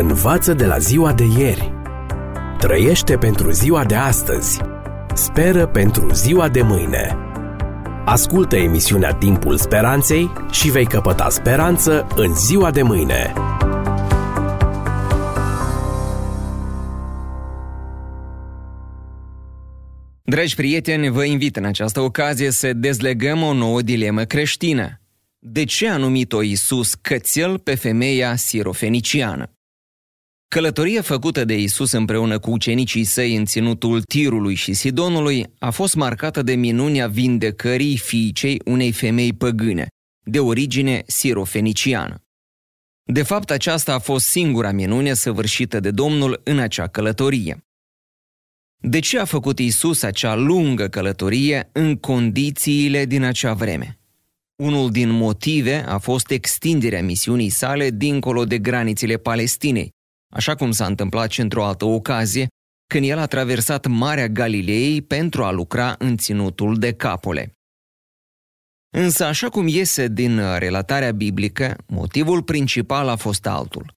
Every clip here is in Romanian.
Învață de la ziua de ieri. Trăiește pentru ziua de astăzi. Speră pentru ziua de mâine. Ascultă emisiunea Timpul Speranței și vei căpăta speranță în ziua de mâine. Dragi prieteni, vă invit în această ocazie să dezlegăm o nouă dilemă creștină. De ce a numit-o Iisus cățel pe femeia sirofeniciană? Călătoria făcută de Isus împreună cu ucenicii săi în ținutul Tirului și Sidonului a fost marcată de minunea vindecării fiicei unei femei păgâne, de origine sirofeniciană. De fapt, aceasta a fost singura minune săvârșită de Domnul în acea călătorie. De ce a făcut Isus acea lungă călătorie în condițiile din acea vreme? Unul din motive a fost extinderea misiunii sale dincolo de granițele Palestinei, așa cum s-a întâmplat și într-o altă ocazie, când el a traversat Marea Galilei pentru a lucra în ținutul de Capole. Însă, așa cum iese din relatarea biblică, motivul principal a fost altul.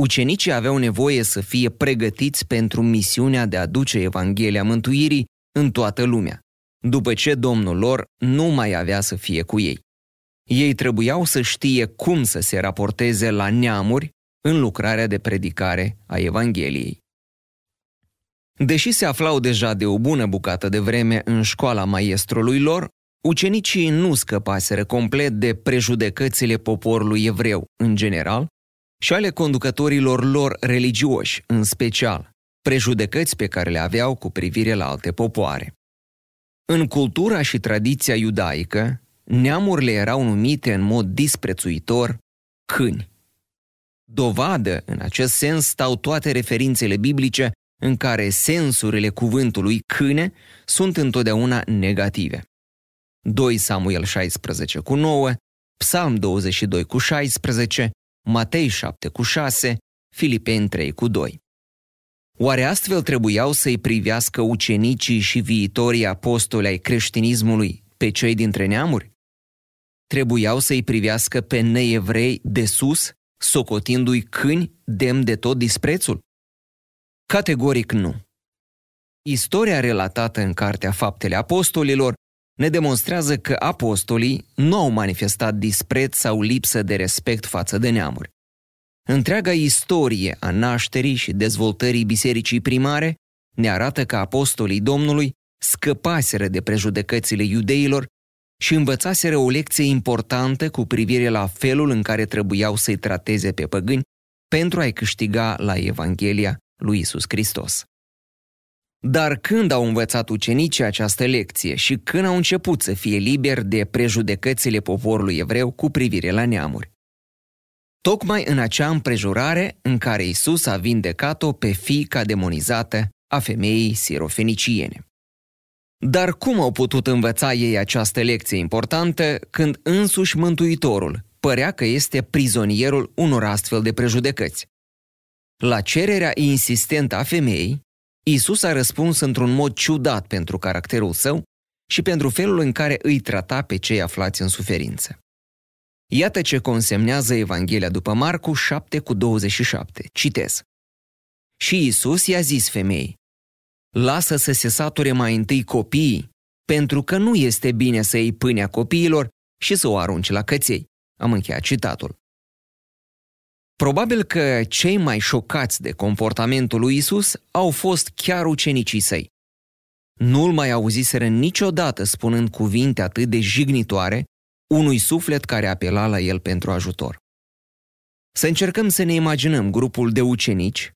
Ucenicii aveau nevoie să fie pregătiți pentru misiunea de a duce Evanghelia mântuirii în toată lumea, după ce Domnul lor nu mai avea să fie cu ei. Ei trebuiau să știe cum să se raporteze la neamuri în lucrarea de predicare a Evangheliei. Deși se aflau deja de o bună bucată de vreme în școala maestrului lor, ucenicii nu scăpaseră complet de prejudecățile poporului evreu în general și ale conducătorilor lor religioși în special, prejudecăți pe care le aveau cu privire la alte popoare. În cultura și tradiția iudaică, neamurile erau numite în mod disprețuitor câini. Dovadă în acest sens stau toate referințele biblice în care sensurile cuvântului câine sunt întotdeauna negative. 2 Samuel 16 cu 9, Psalm 22 cu 16, Matei 7 cu 6, Filipeni 3 cu 2. Oare astfel trebuiau să-i privească ucenicii și viitorii apostoli ai creștinismului pe cei dintre neamuri? Trebuiau să-i privească pe neevrei de sus socotindu-i câini demn de tot disprețul? Categoric nu. Istoria relatată în Cartea Faptele Apostolilor ne demonstrează că apostolii nu au manifestat dispreț sau lipsă de respect față de neamuri. Întreaga istorie a nașterii și dezvoltării bisericii primare ne arată că apostolii Domnului scăpaseră de prejudecățile iudeilor și învățaseră o lecție importantă cu privire la felul în care trebuiau să-i trateze pe păgâni pentru a-i câștiga la Evanghelia lui Isus Hristos. Dar când au învățat ucenicii această lecție și când au început să fie liberi de prejudecățile poporului evreu cu privire la neamuri? Tocmai în acea împrejurare în care Isus a vindecat-o pe fiica demonizată a femeii sirofeniciene. Dar cum au putut învăța ei această lecție importantă când însuși Mântuitorul părea că este prizonierul unor astfel de prejudecăți? La cererea insistentă a femeii, Isus a răspuns într-un mod ciudat pentru caracterul său și pentru felul în care îi trata pe cei aflați în suferință. Iată ce consemnează Evanghelia după Marcu 7 cu 27. Citez. Și Isus i-a zis femeii, lasă să se sature mai întâi copiii, pentru că nu este bine să iei pâinea copiilor și să o arunci la căței. Am încheiat citatul. Probabil că cei mai șocați de comportamentul lui Isus au fost chiar ucenicii săi. Nu-l mai auziseră niciodată spunând cuvinte atât de jignitoare unui suflet care apela la el pentru ajutor. Să încercăm să ne imaginăm grupul de ucenici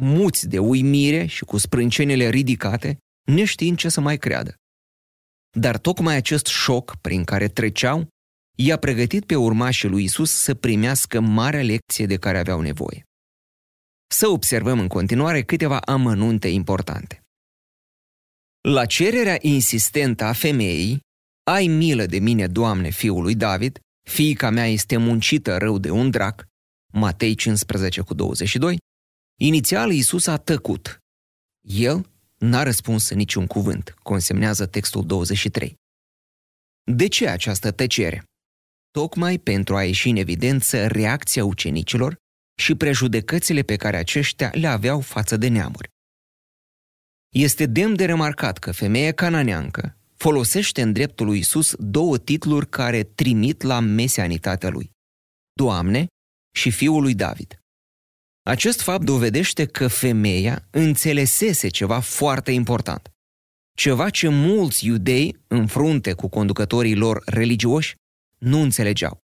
muți de uimire și cu sprâncenele ridicate, neștiind ce să mai creadă. Dar tocmai acest șoc prin care treceau i-a pregătit pe urmașii lui Isus să primească marea lecție de care aveau nevoie. Să observăm în continuare câteva amănunte importante. La cererea insistentă a femeii, ai milă de mine, Doamne, fiul lui David, fiica mea este muncită rău de un drac, Matei 15 cu 22, Inițial, Iisus a tăcut. El n-a răspuns niciun cuvânt, consemnează textul 23. De ce această tăcere? Tocmai pentru a ieși în evidență reacția ucenicilor și prejudecățile pe care aceștia le aveau față de neamuri. Este demn de remarcat că femeia cananeancă folosește în dreptul lui Isus două titluri care trimit la mesianitatea lui. Doamne și Fiul lui David. Acest fapt dovedește că femeia înțelesese ceva foarte important. Ceva ce mulți iudei, în frunte cu conducătorii lor religioși, nu înțelegeau.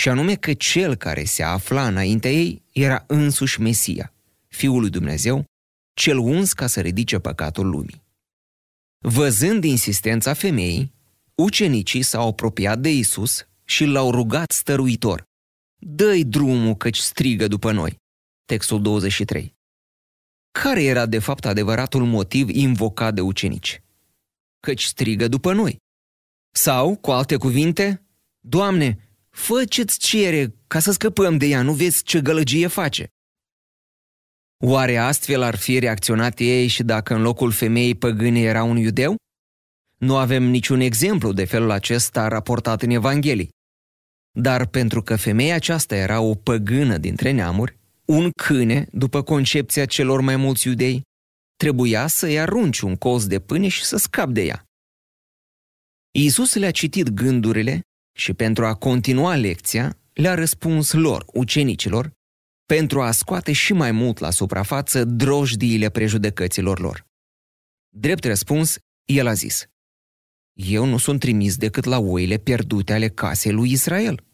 Și anume că cel care se afla înaintea ei era însuși Mesia, Fiul lui Dumnezeu, cel uns ca să ridice păcatul lumii. Văzând insistența femeii, ucenicii s-au apropiat de Isus și l-au rugat stăruitor. Dă-i drumul căci strigă după noi. Textul 23. Care era de fapt adevăratul motiv invocat de ucenici? Căci strigă după noi. Sau, cu alte cuvinte, Doamne, fă ce-ți cere ca să scăpăm de ea, nu vezi ce gălăgie face. Oare astfel ar fi reacționat ei și dacă în locul femeii păgâne era un iudeu? Nu avem niciun exemplu de felul acesta raportat în Evanghelii. Dar pentru că femeia aceasta era o păgână dintre neamuri, un câine, după concepția celor mai mulți iudei, trebuia să-i arunci un colț de pâine și să scap de ea. Iisus le-a citit gândurile și pentru a continua lecția, le-a răspuns lor, ucenicilor, pentru a scoate și mai mult la suprafață drojdiile prejudecăților lor. Drept răspuns, el a zis, Eu nu sunt trimis decât la oile pierdute ale casei lui Israel.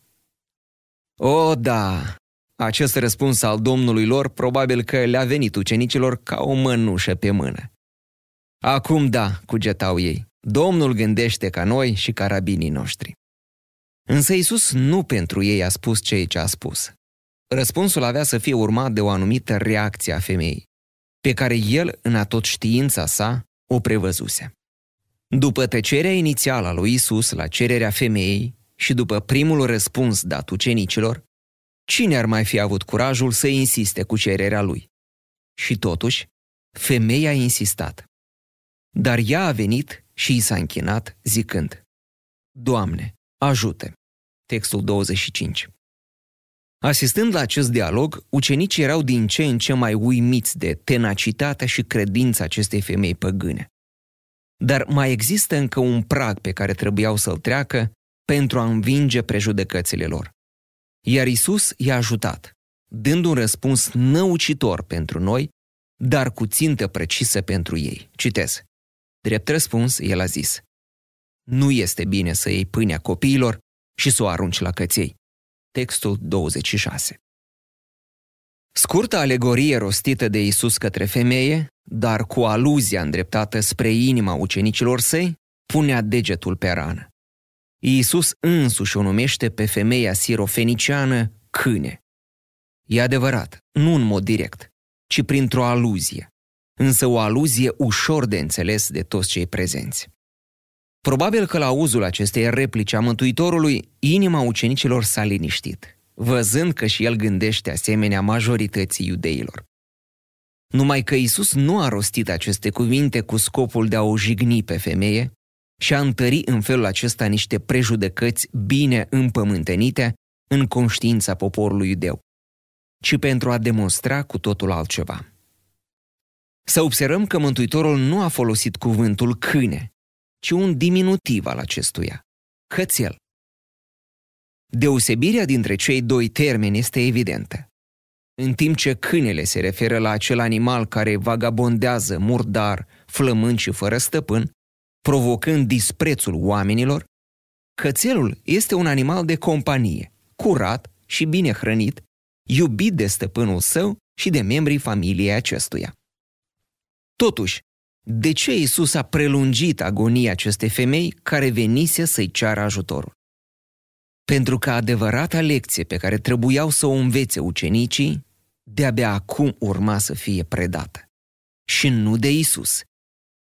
O, da, acest răspuns al domnului lor probabil că le-a venit ucenicilor ca o mănușă pe mână. Acum da, cugetau ei, Domnul gândește ca noi și ca rabinii noștri. Însă Isus nu pentru ei a spus ceea ce a spus. Răspunsul avea să fie urmat de o anumită reacție a femeii, pe care el, în atot știința sa, o prevăzuse. După tăcerea inițială a lui Isus la cererea femeii și după primul răspuns dat ucenicilor, cine ar mai fi avut curajul să insiste cu cererea lui? Și totuși, femeia a insistat. Dar ea a venit și i s-a închinat, zicând, Doamne, ajută! Textul 25. Asistând la acest dialog, ucenicii erau din ce în ce mai uimiți de tenacitatea și credința acestei femei păgâne. Dar mai există încă un prag pe care trebuiau să-l treacă pentru a învinge prejudecățile lor. Iar Isus i-a ajutat, dând un răspuns năucitor pentru noi, dar cu țintă precisă pentru ei. Citez. Drept răspuns, el a zis, Nu este bine să iei pâinea copiilor și să o arunci la căței textul 26. Scurtă alegorie rostită de Isus către femeie, dar cu aluzia îndreptată spre inima ucenicilor săi, punea degetul pe rană. Iisus însuși o numește pe femeia sirofeniciană câine. E adevărat, nu în mod direct, ci printr-o aluzie, însă o aluzie ușor de înțeles de toți cei prezenți. Probabil că la auzul acestei replici a Mântuitorului, inima ucenicilor s-a liniștit, văzând că și el gândește asemenea majorității iudeilor. Numai că Isus nu a rostit aceste cuvinte cu scopul de a o jigni pe femeie și a întări în felul acesta niște prejudecăți bine împământenite în conștiința poporului iudeu, ci pentru a demonstra cu totul altceva. Să observăm că Mântuitorul nu a folosit cuvântul câine, ci un diminutiv al acestuia, cățel. Deosebirea dintre cei doi termeni este evidentă. În timp ce câinele se referă la acel animal care vagabondează murdar, flămând și fără stăpân, provocând disprețul oamenilor, cățelul este un animal de companie, curat și bine hrănit, iubit de stăpânul său și de membrii familiei acestuia. Totuși, de ce Isus a prelungit agonia acestei femei care venise să-i ceară ajutorul? Pentru că adevărata lecție pe care trebuiau să o învețe ucenicii, de-abia acum urma să fie predată. Și nu de Isus,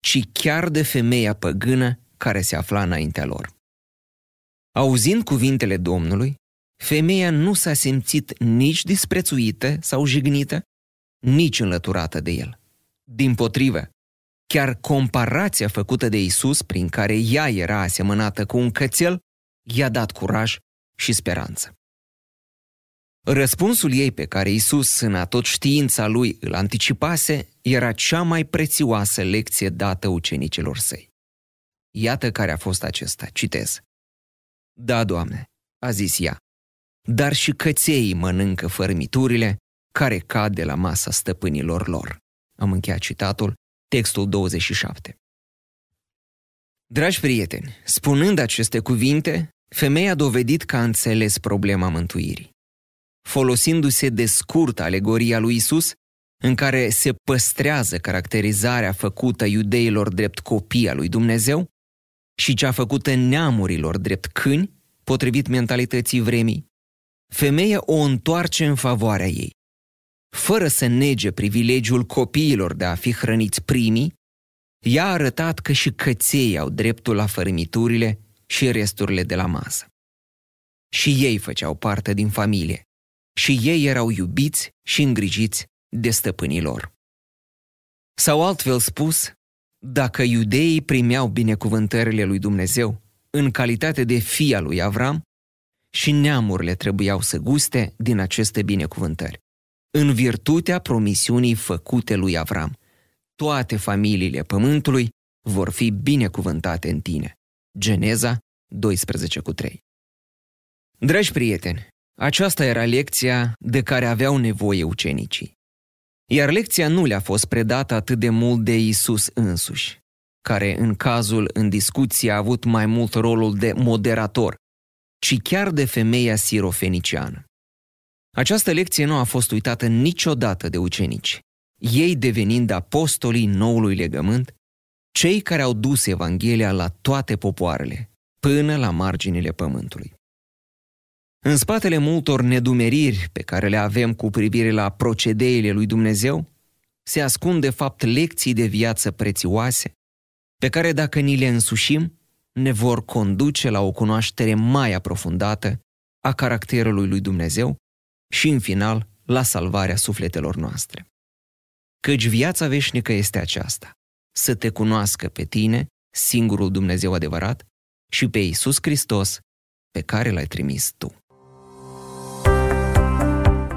ci chiar de femeia păgână care se afla înaintea lor. Auzind cuvintele Domnului, femeia nu s-a simțit nici disprețuită sau jignită, nici înlăturată de el. Din potrivă, Chiar comparația făcută de Isus, prin care ea era asemănată cu un cățel, i-a dat curaj și speranță. Răspunsul ei pe care Isus, în tot știința lui, îl anticipase, era cea mai prețioasă lecție dată ucenicilor săi. Iată care a fost acesta, citez. Da, Doamne, a zis ea, dar și cățeii mănâncă fărmiturile care cad de la masa stăpânilor lor. Am încheiat citatul, textul 27. Dragi prieteni, spunând aceste cuvinte, femeia a dovedit că a înțeles problema mântuirii. Folosindu-se de scurt alegoria lui Isus, în care se păstrează caracterizarea făcută iudeilor drept copii a lui Dumnezeu și cea făcută neamurilor drept câini, potrivit mentalității vremii, femeia o întoarce în favoarea ei. Fără să nege privilegiul copiilor de a fi hrăniți primii, ea a arătat că și căței au dreptul la fărâmiturile și resturile de la masă. Și ei făceau parte din familie. Și ei erau iubiți și îngrijiți de stăpânii lor. Sau altfel spus, dacă iudeii primeau binecuvântările lui Dumnezeu în calitate de fia lui Avram, și neamurile trebuiau să guste din aceste binecuvântări. În virtutea promisiunii făcute lui Avram, toate familiile pământului vor fi binecuvântate în tine. Geneza 12 cu 3. Dragi prieteni, aceasta era lecția de care aveau nevoie ucenicii. Iar lecția nu le-a fost predată atât de mult de Isus însuși, care în cazul în discuție a avut mai mult rolul de moderator, ci chiar de femeia sirofeniciană. Această lecție nu a fost uitată niciodată de ucenici, ei devenind apostolii noului legământ, cei care au dus Evanghelia la toate popoarele, până la marginile pământului. În spatele multor nedumeriri pe care le avem cu privire la procedeile lui Dumnezeu, se ascund de fapt lecții de viață prețioase, pe care dacă ni le însușim, ne vor conduce la o cunoaștere mai aprofundată a caracterului lui Dumnezeu și, în final, la salvarea sufletelor noastre. Căci viața veșnică este aceasta, să te cunoască pe tine, singurul Dumnezeu adevărat, și pe Iisus Hristos, pe care l-ai trimis tu.